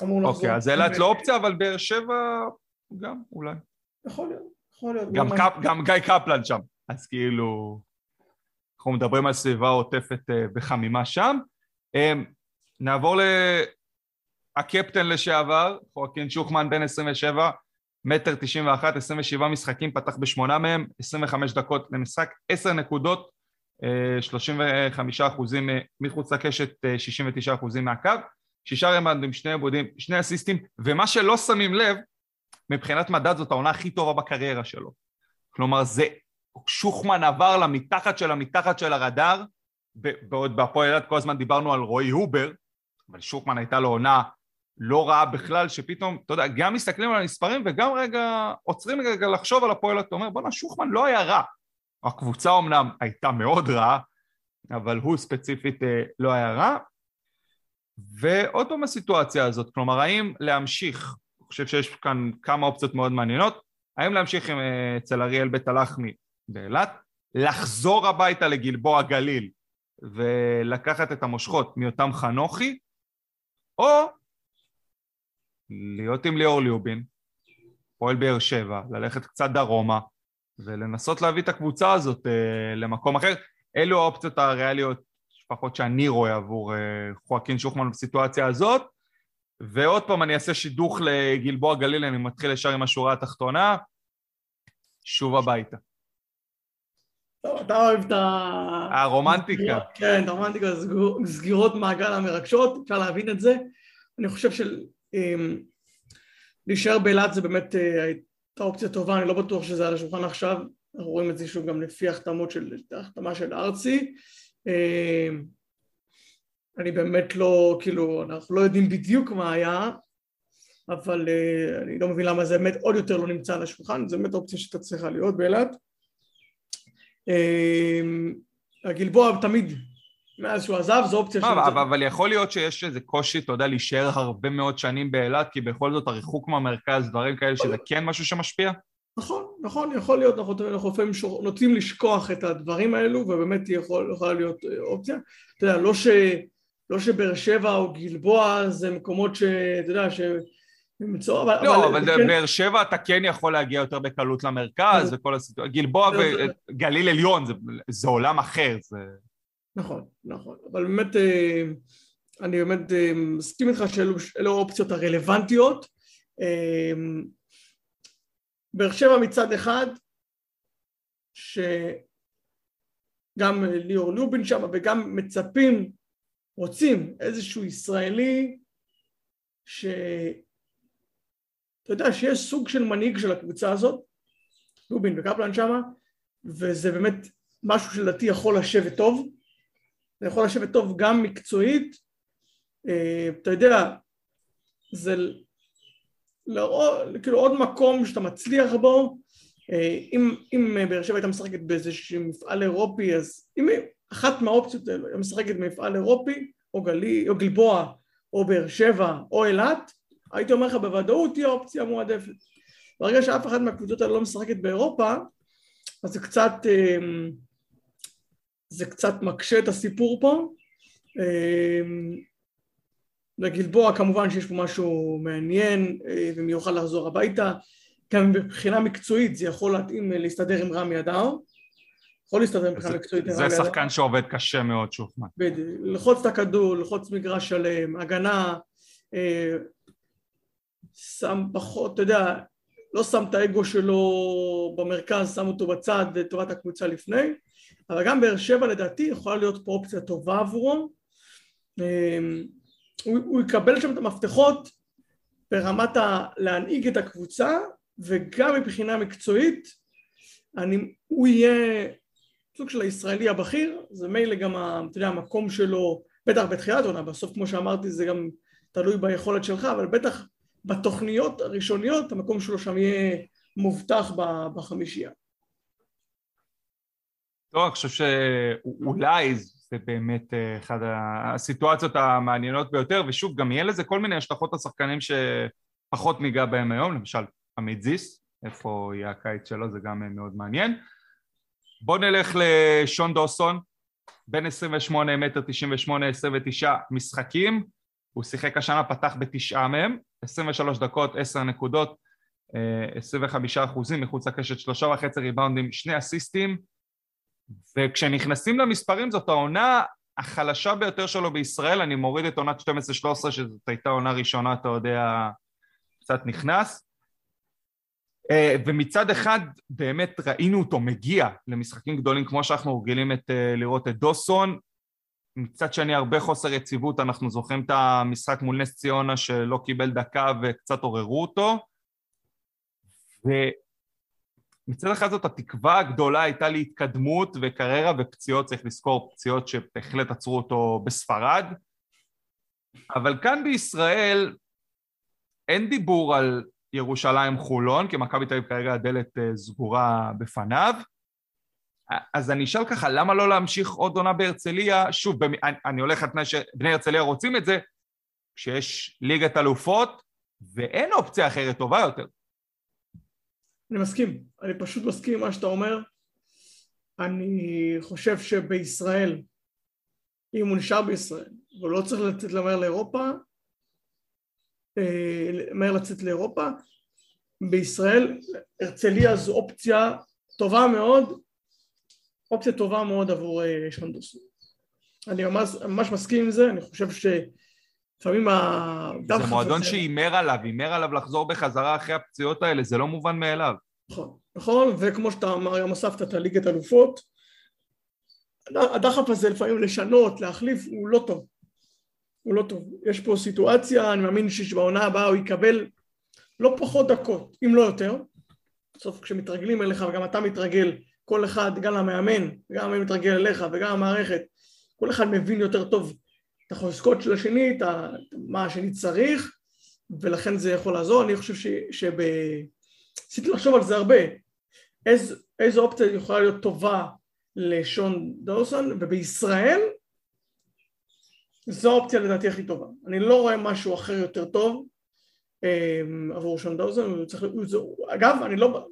אמור לחזור. אוקיי, אז אילת לא אופציה, אבל באר שבע גם, אולי. יכול להיות, יכול להיות. גם, קפ, גם גיא קפלן שם. אז כאילו... אנחנו מדברים על סביבה עוטפת בחמימה שם. נעבור לקפטן לשעבר, חואקין שוחמן בן 27, מטר 91, 27 משחקים, פתח בשמונה מהם, 25 דקות למשחק, 10 נקודות, 35 אחוזים מחוץ לקשת, 69 אחוזים מהקו, שישה רמנדים, שני עבודים, שני אסיסטים, ומה שלא שמים לב, מבחינת מדד זאת העונה הכי טובה בקריירה שלו. כלומר, זה, שוחמן עבר למתחת של המתחת של הרדאר, בעוד בהפועל אילת כל הזמן דיברנו על רועי הובר, אבל שוחמן הייתה לו עונה לא רעה בכלל, שפתאום, אתה יודע, גם מסתכלים על המספרים וגם רגע, עוצרים רגע לחשוב על הפועל, אתה אומר, בואנה, שוחמן לא היה רע. הקבוצה אמנם הייתה מאוד רעה, אבל הוא ספציפית אה, לא היה רע. ועוד פעם הסיטואציה הזאת, כלומר, האם להמשיך, אני חושב שיש כאן כמה אופציות מאוד מעניינות, האם להמשיך עם, אה, אצל אריאל בית הלחמי באילת, לחזור הביתה לגלבוע גליל ולקחת את המושכות מיותם חנוכי, או להיות עם ליאור ליובין, פועל באר שבע, ללכת קצת דרומה ולנסות להביא את הקבוצה הזאת אה, למקום אחר. אלו האופציות הריאליות, לפחות שאני רואה עבור אה, חואקין שוחמן בסיטואציה הזאת. ועוד פעם אני אעשה שידוך לגלבוע גליל, אני מתחיל ישר עם השורה התחתונה, שוב הביתה. אתה אוהב את ה... הרומנטיקה. כן, את הרומנטיקה, סגירות מעגל המרגשות, אפשר להבין את זה. אני חושב אמ, להישאר באילת זה באמת אה, הייתה אופציה טובה, אני לא בטוח שזה על השולחן עכשיו, אנחנו רואים את זה שוב גם לפי החתמות של, החתמה של ארצי. אמ, אני באמת לא, כאילו, אנחנו לא יודעים בדיוק מה היה, אבל uh, אני לא מבין למה זה באמת עוד יותר לא נמצא על השולחן, זה באמת אופציה שאתה צריכה להיות באילת. Uh, הגלבוע תמיד מאז שהוא עזב זו אופציה של... אבל, אבל יכול להיות שיש איזה קושי, אתה יודע, להישאר הרבה מאוד שנים באילת, כי בכל זאת הריחוק מהמרכז, דברים כאלה, שזה כן משהו שמשפיע? נכון, נכון, יכול להיות, אנחנו, אנחנו לפעמים נוטים לשכוח את הדברים האלו, ובאמת יכול, יכולה להיות אה, אופציה. אתה יודע, לא, ש, לא שבאר שבע או גלבוע זה מקומות שאתה יודע, ש... למצוא, אבל... לא, אבל כן... באר שבע אתה כן יכול להגיע יותר בקלות למרכז וכל הסיטואציה, גלבוע וגליל עליון זה, זה עולם אחר, זה... נכון, נכון, אבל באמת אה, אני באמת אה, מסכים איתך שאלו האופציות הרלוונטיות. אה, באר שבע מצד אחד, שגם ליאור לובין שם וגם מצפים, רוצים איזשהו ישראלי שאתה יודע שיש סוג של מנהיג של הקבוצה הזאת, לובין וקפלן שמה, וזה באמת משהו שלדעתי יכול לשבת טוב. זה יכול לשבת טוב גם מקצועית, אה, אתה יודע, זה לא, כאילו עוד מקום שאתה מצליח בו, אה, אם, אם באר שבע הייתה משחקת באיזשהו מפעל אירופי, אז אם אחת מהאופציות האלו הייתה משחקת במפעל אירופי, או, גלי, או גלבוע, או באר שבע, או אילת, הייתי אומר לך בוודאות תהיה האופציה המועדפת. ברגע שאף אחת מהקבוצות האלה לא משחקת באירופה, אז זה קצת... אה, זה קצת מקשה את הסיפור פה. לגלבוע אמ, כמובן שיש פה משהו מעניין אה, ומיוחד לחזור הביתה. גם מבחינה מקצועית זה יכול להתאים אה, להסתדר עם רמי אדר. יכול להסתדר מבחינה מקצועית עם רמי אדר. זה שחקן שעובד קשה מאוד, שופמן. בדיוק. ללחוץ את הכדור, ללחוץ מגרש שלם, הגנה, אה, שם פחות, אתה יודע, לא שם את האגו שלו במרכז, שם אותו בצד לטובת הקבוצה לפני. אבל גם באר שבע לדעתי יכולה להיות פה אופציה טובה עבורו. אמ, הוא, הוא יקבל שם את המפתחות ברמת ה... להנהיג את הקבוצה וגם מבחינה מקצועית אני, הוא יהיה סוג של הישראלי הבכיר, זה מילא גם אתה יודע, המקום שלו, בטח בתחילת עונה, בסוף כמו שאמרתי זה גם תלוי ביכולת שלך, אבל בטח בתוכניות הראשוניות המקום שלו שם יהיה מובטח בחמישייה. לא, אני חושב שאולי זה באמת אה, אחת הסיטואציות המעניינות ביותר, ושוב, גם יהיה לזה כל מיני השלכות לשחקנים שפחות ניגע בהם היום, למשל עמית זיס, איפה יהיה הקיץ שלו, זה גם מאוד מעניין. בואו נלך לשון דוסון, בן 28 מטר 98, 29 משחקים, הוא שיחק השנה, פתח בתשעה מהם, 23 דקות, 10 נקודות, 25 אה, אחוזים מחוץ לקשת, שלושה וחצי ריבאונדים, שני אסיסטים, וכשנכנסים למספרים זאת העונה החלשה ביותר שלו בישראל, אני מוריד את עונת 12-13 שזאת הייתה עונה ראשונה, אתה יודע, קצת נכנס. אה, ומצד אחד באמת ראינו אותו מגיע למשחקים גדולים כמו שאנחנו רגילים את, אה, לראות את דוסון, מצד שני הרבה חוסר יציבות, אנחנו זוכרים את המשחק מול נס ציונה שלא קיבל דקה וקצת עוררו אותו ומצד אחד זאת התקווה הגדולה הייתה להתקדמות וקריירה ופציעות, צריך לזכור פציעות שבהחלט עצרו אותו בספרד אבל כאן בישראל אין דיבור על ירושלים חולון, כי מכבי תל אביב כרגע הדלת אה, סגורה בפניו. אז אני אשאל ככה, למה לא להמשיך עוד עונה בהרצליה? שוב, אני, אני הולך על תנאי שבני הרצליה רוצים את זה, כשיש ליגת אלופות ואין אופציה אחרת טובה יותר. אני מסכים, אני פשוט מסכים עם מה שאתה אומר. אני חושב שבישראל, אם הוא נשאר בישראל, והוא לא צריך לצאת למהר לאירופה, אה, מהר לצאת לאירופה. בישראל הרצליה זו אופציה טובה מאוד, אופציה טובה מאוד עבור אה, שנדוס. אני ממש, ממש מסכים עם זה, אני חושב שלפעמים ה... זה מועדון שהימר עליו, הימר עליו לחזור בחזרה אחרי הפציעות האלה, זה לא מובן מאליו. נכון, נכון, וכמו שאתה אמר, גם הוספת את הליגת אלופות, הדחף הזה לפעמים לשנות, להחליף, הוא לא טוב. הוא לא טוב. יש פה סיטואציה, אני מאמין שבעונה הבאה הוא יקבל לא פחות דקות, אם לא יותר. בסוף כשמתרגלים אליך וגם אתה מתרגל, כל אחד, גם המאמן, גם המאמן מתרגל אליך וגם המערכת, כל אחד מבין יותר טוב את החוזקות של השני, את מה השני צריך, ולכן זה יכול לעזור. אני חושב ש... שב... ניסיתי לחשוב על זה הרבה. איז, איזו אופציה יכולה להיות טובה לשון דורסון, ובישראל זו האופציה לדעתי הכי טובה. אני לא רואה משהו אחר יותר טוב um, עבור שון דאוזן, צריך, אגב, אני לא,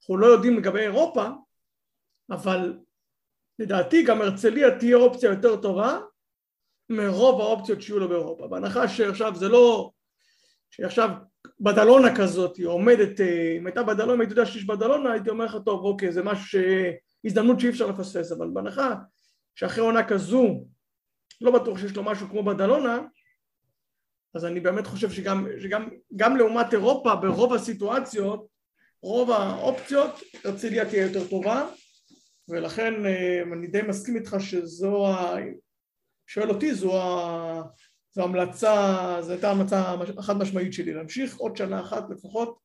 אנחנו לא יודעים לגבי אירופה, אבל לדעתי גם הרצליה תהיה אופציה יותר טובה מרוב האופציות שיהיו לו באירופה. בהנחה שעכשיו זה לא, שעכשיו בדלונה כזאת היא עומדת, אה, אם הייתה בדלונה, הייתי יודע שיש בדלונה, הייתי אומר לך, טוב, אוקיי, זה משהו, ש... הזדמנות שאי אפשר לפספס, אבל בהנחה שאחרי עונה כזו לא בטוח שיש לו משהו כמו בדלונה, אז אני באמת חושב שגם, שגם גם לעומת אירופה, ברוב הסיטואציות, רוב האופציות, הרצליה תהיה יותר טובה, ולכן אה, אני די מסכים איתך שזו ה... שואל אותי, זו ה... זו המלצה, זו הייתה המלצה החד משמעית שלי, להמשיך עוד שנה אחת לפחות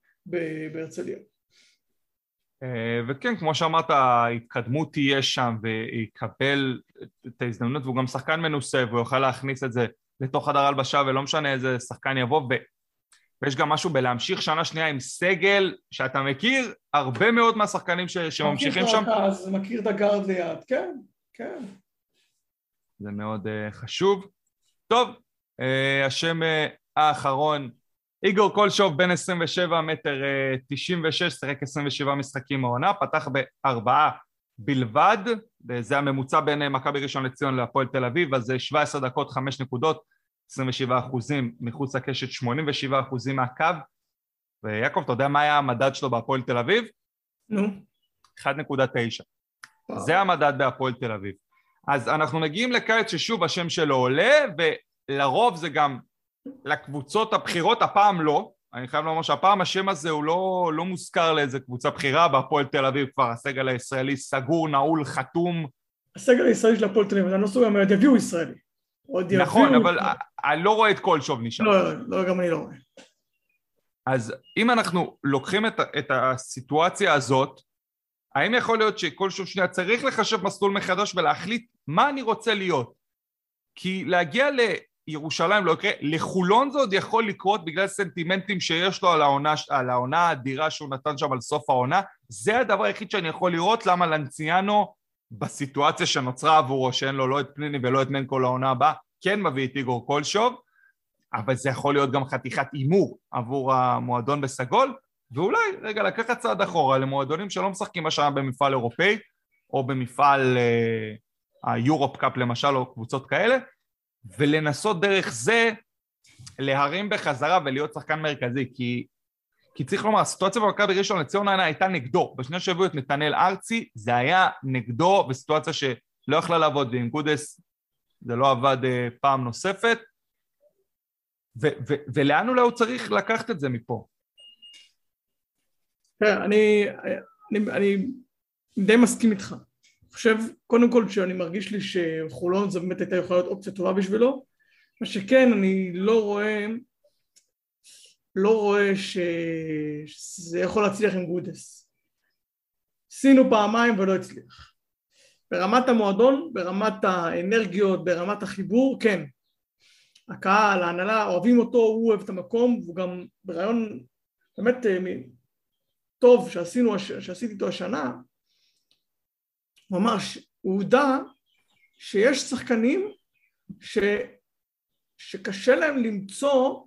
בהרצליה. אה, וכן, כמו שאמרת, ההתקדמות תהיה שם ויקבל את ההזדמנות והוא גם שחקן מנוסה והוא יוכל להכניס את זה לתוך חדר הלבשה ולא משנה איזה שחקן יבוא. ויש גם משהו בלהמשיך שנה שנייה עם סגל שאתה מכיר הרבה מאוד מהשחקנים ש... שממשיכים שם. הרכז, מכיר את הגארד ליד, כן, כן. זה מאוד uh, חשוב. טוב, uh, השם uh, האחרון איגור קולשוב בן 27 מטר 96, אה, שיחק 27 משחקים מעונה, פתח בארבעה בלבד, זה הממוצע בין מכבי ראשון לציון להפועל תל אביב, אז זה 17 דקות, 5 נקודות, 27 אחוזים מחוץ לקשת, 87 אחוזים מהקו. ויעקב, אתה יודע מה היה המדד שלו בהפועל תל אביב? נו. 1.9. זה המדד בהפועל תל אביב. אז אנחנו מגיעים לקיץ ששוב השם שלו עולה, ולרוב זה גם לקבוצות הבכירות, הפעם לא. אני חייב לומר שהפעם השם הזה הוא לא, לא מוזכר לאיזה קבוצה בכירה, בהפועל תל אביב כבר הסגל הישראלי סגור, נעול, חתום. הסגל הישראלי של הפועל תל אביב, אני לא סוג, אבל יביאו ישראלי. נכון, אבל אני לא רואה את כל שוב נשאר. לא, לא, גם אני לא רואה. אז אם אנחנו לוקחים את, את הסיטואציה הזאת, האם יכול להיות שכל שוב שנייה צריך לחשב מסלול מחדש ולהחליט מה אני רוצה להיות? כי להגיע ירושלים לא יקרה, לחולון זה עוד יכול לקרות בגלל סנטימנטים שיש לו על העונה, על העונה האדירה שהוא נתן שם על סוף העונה, זה הדבר היחיד שאני יכול לראות למה לנציאנו בסיטואציה שנוצרה עבורו שאין לו לא את פניני ולא את מנקו לעונה הבאה, כן מביא את איגור קולשוב, אבל זה יכול להיות גם חתיכת הימור עבור המועדון בסגול, ואולי רגע לקחת צעד אחורה למועדונים שלא משחקים השנה במפעל אירופאי או במפעל היורופ אה, קאפ למשל או קבוצות כאלה ולנסות דרך זה להרים בחזרה ולהיות שחקן מרכזי, כי כי צריך לומר, הסיטואציה במכבי ראשון לציון הייתה נגדו. בשנייה שהביאו את נתנאל ארצי, זה היה נגדו, וסיטואציה שלא יכלה לעבוד, ועם גודס זה לא עבד uh, פעם נוספת. ו- ו- ולאן אולי הוא צריך לקחת את זה מפה? תראה, אני, אני, אני די מסכים איתך. אני חושב, קודם כל, שאני מרגיש לי שחולון זה באמת הייתה יכולה להיות אופציה טובה בשבילו. מה שכן, אני לא רואה, לא רואה ש... שזה יכול להצליח עם גודס. עשינו פעמיים ולא הצליח. ברמת המועדון, ברמת האנרגיות, ברמת החיבור, כן. הקהל, ההנהלה, אוהבים אותו, הוא אוהב את המקום, והוא גם ברעיון באמת אה, טוב שעשינו, שעשיתי איתו השנה, ממש, הוא הודע שיש שחקנים ש, שקשה להם למצוא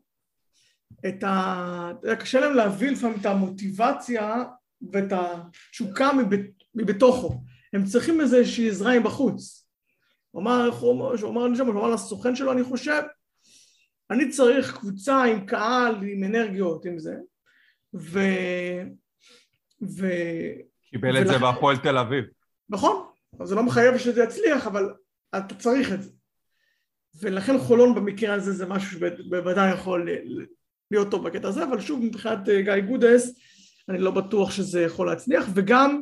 את ה... קשה להם להביא לפעמים את המוטיבציה ואת התשוקה מבית, מבתוכו. הם צריכים איזושהי עזרה מבחוץ. הוא אמר, איך הוא אמר, שהוא אמר, הוא אמר לסוכן שלו, אני חושב, אני צריך קבוצה עם קהל, עם אנרגיות, עם זה, ו... ו... קיבל את זה בהפועל תל אביב. נכון, זה לא מחייב שזה יצליח, אבל אתה צריך את זה. ולכן חולון במקרה הזה זה משהו שבוודאי יכול להיות טוב בקטע הזה, אבל שוב מבחינת אה, גיא גודס אני לא בטוח שזה יכול להצליח, וגם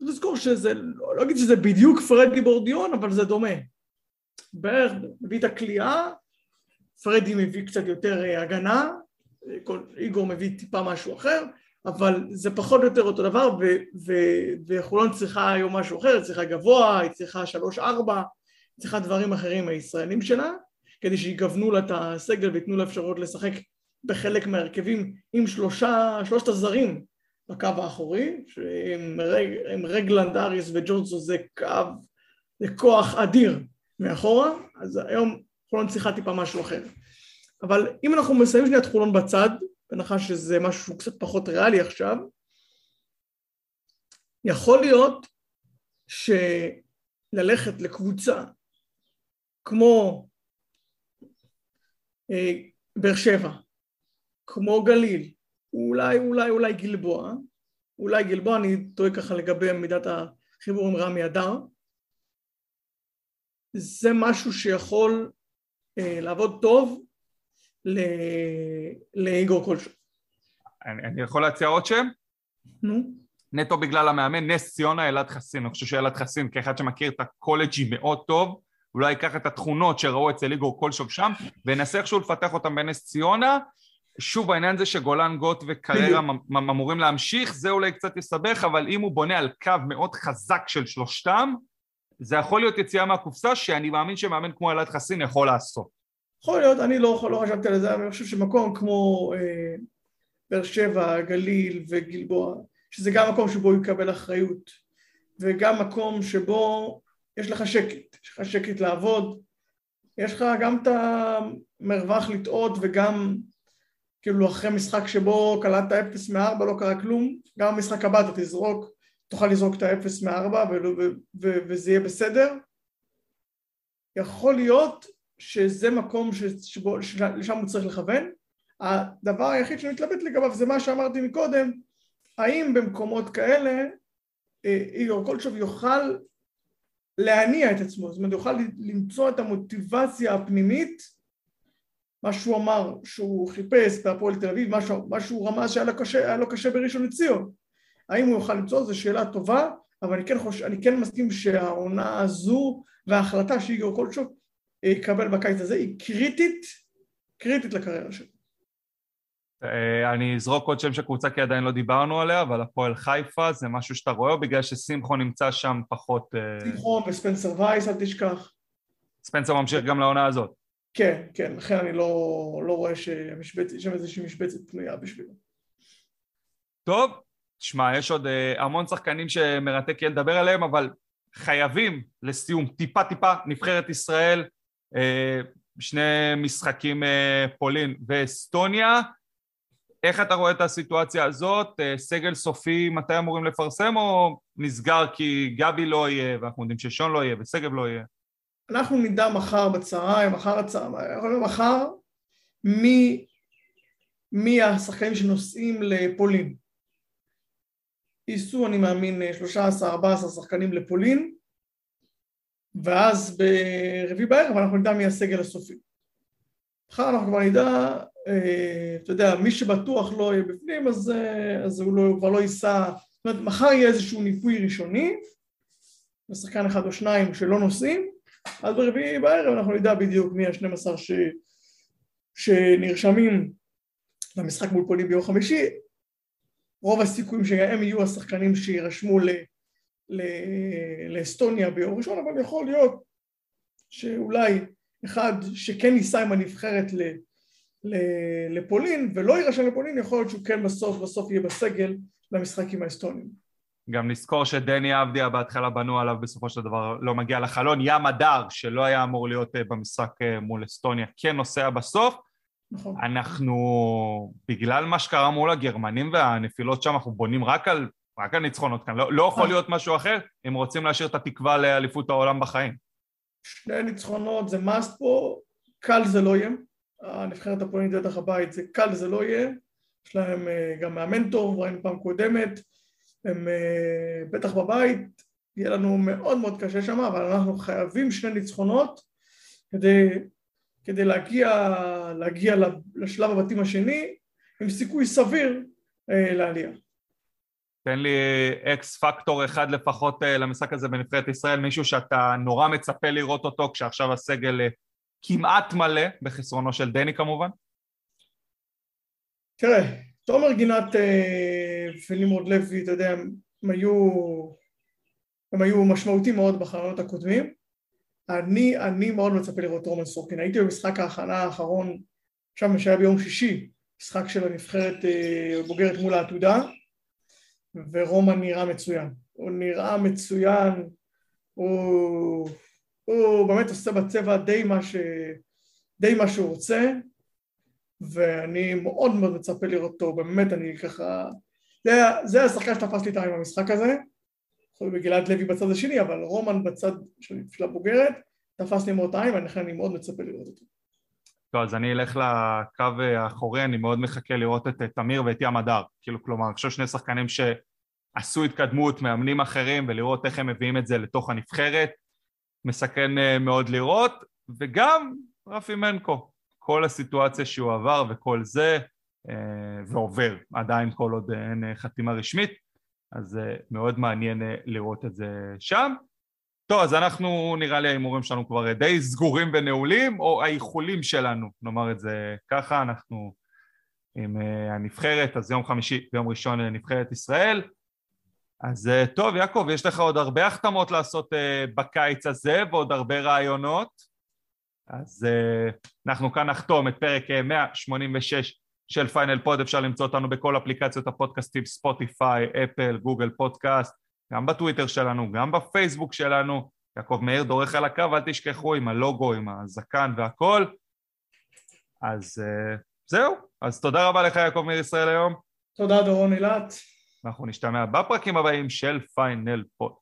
לזכור שזה, לא אגיד שזה בדיוק פרדי בורדיון, אבל זה דומה. בערך מביא את הכלייה, פרדי מביא קצת יותר אה, הגנה, איגור מביא טיפה משהו אחר, אבל זה פחות או יותר אותו דבר, וחולון צריכה היום משהו אחר, היא צריכה גבוה, היא צריכה שלוש-ארבע, היא צריכה דברים אחרים מהישראלים שלה, כדי שיגוונו לה את הסגל וייתנו לה אפשרות לשחק בחלק מהרכבים עם שלושה, שלושת הזרים בקו האחורי, שעם רג, רגלנד, אריס וג'ורנסו זה קו, זה כוח אדיר מאחורה, אז היום חולון צריכה טיפה משהו אחר. אבל אם אנחנו מסיימים שנייה את חולון בצד, בהנחה שזה משהו קצת פחות ריאלי עכשיו, יכול להיות שללכת לקבוצה כמו אה, באר שבע, כמו גליל, אולי אולי אולי גלבוע, אולי גלבוע, אני טועה ככה לגבי מידת החיבור עם רמי אדר, זה משהו שיכול אה, לעבוד טוב לאיגור כלשהו. אני, אני יכול להציע עוד שם? נו. נטו בגלל המאמן, נס ציונה אלעד חסין. אני חושב שאלעד חסין, כאחד שמכיר את הקולג'י מאוד טוב, אולי ייקח את התכונות שראו אצל איגור כלשהו שם, וינסה איכשהו לפתח אותם בנס ציונה. שוב, העניין זה שגולן גוט וקריירה אמורים להמשיך, זה אולי קצת יסבך, אבל אם הוא בונה על קו מאוד חזק של שלושתם, זה יכול להיות יציאה מהקופסה שאני מאמין שמאמן כמו אלעד חסין יכול לעשות. יכול להיות, אני לא, לא חשבתי על זה, אבל אני חושב שמקום כמו אה, באר שבע, גליל וגלבוע, שזה גם מקום שבו הוא יקבל אחריות, וגם מקום שבו יש לך שקט, יש לך שקט לעבוד, יש לך גם את המרווח לטעות וגם כאילו אחרי משחק שבו קלטת אפס מארבע לא קרה כלום, גם במשחק הבא אתה תזרוק, תוכל לזרוק את האפס מארבע וזה יהיה בסדר. יכול להיות שזה מקום שבו, לשם הוא צריך לכוון. הדבר היחיד שאני מתלבט לגביו זה מה שאמרתי מקודם, האם במקומות כאלה אה, איגור קולשוב יוכל להניע את עצמו, זאת אומרת יוכל למצוא את המוטיבציה הפנימית, מה שהוא אמר שהוא חיפש בהפועל תל אביב, מה שהוא רמז שהיה לו קשה, לו קשה בראשון לציון, האם הוא יוכל למצוא, זו שאלה טובה, אבל אני כן, חוש... אני כן מסכים שהעונה הזו וההחלטה שאיגור קולשוב יקבל בקיץ הזה היא קריטית, קריטית לקריירה שלו. אה, אני אזרוק עוד שם של קבוצה כי עדיין לא דיברנו עליה, אבל הפועל חיפה זה משהו שאתה רואה, או בגלל ששמחון נמצא שם פחות... אה, שמחון וספנסר וייס, אל תשכח. ספנסר ממשיך גם לעונה הזאת. כן, כן, לכן אני לא, לא רואה שיש שם איזושהי משבצת פנויה בשבילו. טוב, תשמע, יש עוד uh, המון שחקנים שמרתק יהיה לדבר עליהם, אבל חייבים לסיום טיפה טיפה נבחרת ישראל אה, שני משחקים אה, פולין ואסטוניה. איך אתה רואה את הסיטואציה הזאת? אה, סגל סופי מתי אמורים לפרסם או נסגר כי גבי לא יהיה ואנחנו יודעים ששון לא יהיה ושגב לא יהיה? אנחנו נדע מחר בצהריים, מחר הצהריים, מחר מי, מי השחקנים שנוסעים לפולין. ייסעו, אני מאמין, 13-14 שחקנים לפולין, ואז ברביעי בערב אנחנו נדע מי הסגל הסופי. מחר אנחנו כבר נדע, אה, אתה יודע, מי שבטוח לא יהיה בפנים, אז, אה, אז הוא, לא, כבר לא ייסע, זאת אומרת, מחר יהיה איזשהו ניפוי ראשוני, ושחקן אחד או שניים שלא נוסעים, אז ברביעי בערב אנחנו נדע בדיוק מי ה-12 ש... שנרשמים למשחק מול פולין ביום חמישי, רוב הסיכויים שהם יהיו השחקנים שיירשמו ל... ל... לאסטוניה ביום ראשון, אבל יכול להיות שאולי אחד שכן ייסע עם הנבחרת ל... ל... לפולין ולא יירשם לפולין, יכול להיות שהוא כן בסוף בסוף יהיה בסגל למשחק עם האסטונים. גם נזכור שדני אבדיה בהתחלה בנו עליו בסופו של דבר לא מגיע לחלון, ים הדר שלא היה אמור להיות אה, במשחק אה, מול אסטוניה כן נוסע בסוף. נכון. אנחנו בגלל מה שקרה מול הגרמנים והנפילות שם אנחנו בונים רק על, רק על ניצחונות כאן, לא, לא יכול נכון. להיות משהו אחר. אם רוצים להשאיר את התקווה לאליפות העולם בחיים. שני ניצחונות זה מאסט פה, קל זה לא יהיה. הנבחרת הפולנית בטח הבית זה קל זה לא יהיה. יש להם אה, גם מאמן טוב, ראינו פעם קודמת הם אה, בטח בבית, יהיה לנו מאוד מאוד קשה שם, אבל אנחנו חייבים שני ניצחונות כדי, כדי להגיע, להגיע לשלב הבתים השני עם סיכוי סביר אה, לעלייה. תן לי אקס פקטור אחד לפחות אה, למשחק הזה בנבחרת ישראל, מישהו שאתה נורא מצפה לראות אותו כשעכשיו הסגל כמעט מלא, בחסרונו של דני כמובן. תראה, תומר גינת אה, ונמרוד לוי, אתה יודע, הם היו, הם היו משמעותיים מאוד בחלונות הקודמים. אני, אני מאוד מצפה לראות רומן סורקין. הייתי במשחק ההכנה האחרון, שם שהיה ביום שישי, משחק של הנבחרת אה, בוגרת מול העתודה, ורומן נראה מצוין. הוא נראה מצוין, הוא, הוא באמת עושה בצבע די מה, ש, די מה שהוא רוצה, ואני מאוד מאוד מצפה לראות אותו, באמת אני ככה... זה, זה השחקן שתפס לי את העין במשחק הזה, יכול להיות בגלעד לוי בצד השני, אבל רומן בצד של הבוגרת תפס לי מאוד העין ולכן אני מאוד מצפה לראות אותו. טוב, אז אני אלך לקו האחורי, אני מאוד מחכה לראות את תמיר ואת ים הדר. כאילו, כלומר, אני שני שחקנים שעשו התקדמות, מאמנים אחרים, ולראות איך הם מביאים את זה לתוך הנבחרת. מסכן אה, מאוד לראות, וגם רפי מנקו, כל הסיטואציה שהוא עבר וכל זה, ועובר עדיין כל עוד אין אה, חתימה רשמית, אז אה, מאוד מעניין לראות את זה שם. טוב, אז אנחנו, נראה לי ההימורים שלנו כבר די סגורים ונעולים, או האיחולים שלנו, נאמר את זה ככה, אנחנו עם הנבחרת, אז יום חמישי ויום ראשון נבחרת ישראל. אז טוב, יעקב, יש לך עוד הרבה החתמות לעשות בקיץ הזה, ועוד הרבה רעיונות. אז אנחנו כאן נחתום את פרק 186 אה, של פיינל פוד, אפשר למצוא אותנו בכל אפליקציות הפודקאסטים, ספוטיפיי, אפל, גוגל פודקאסט, גם בטוויטר שלנו, גם בפייסבוק שלנו. יעקב מאיר דורך על הקו, אל תשכחו עם הלוגו, עם הזקן והכל. אז אה, זהו, אז תודה רבה לך יעקב מאיר ישראל היום. תודה דורון אילת. אנחנו נשתמע בפרקים הבאים של פיינל פוד.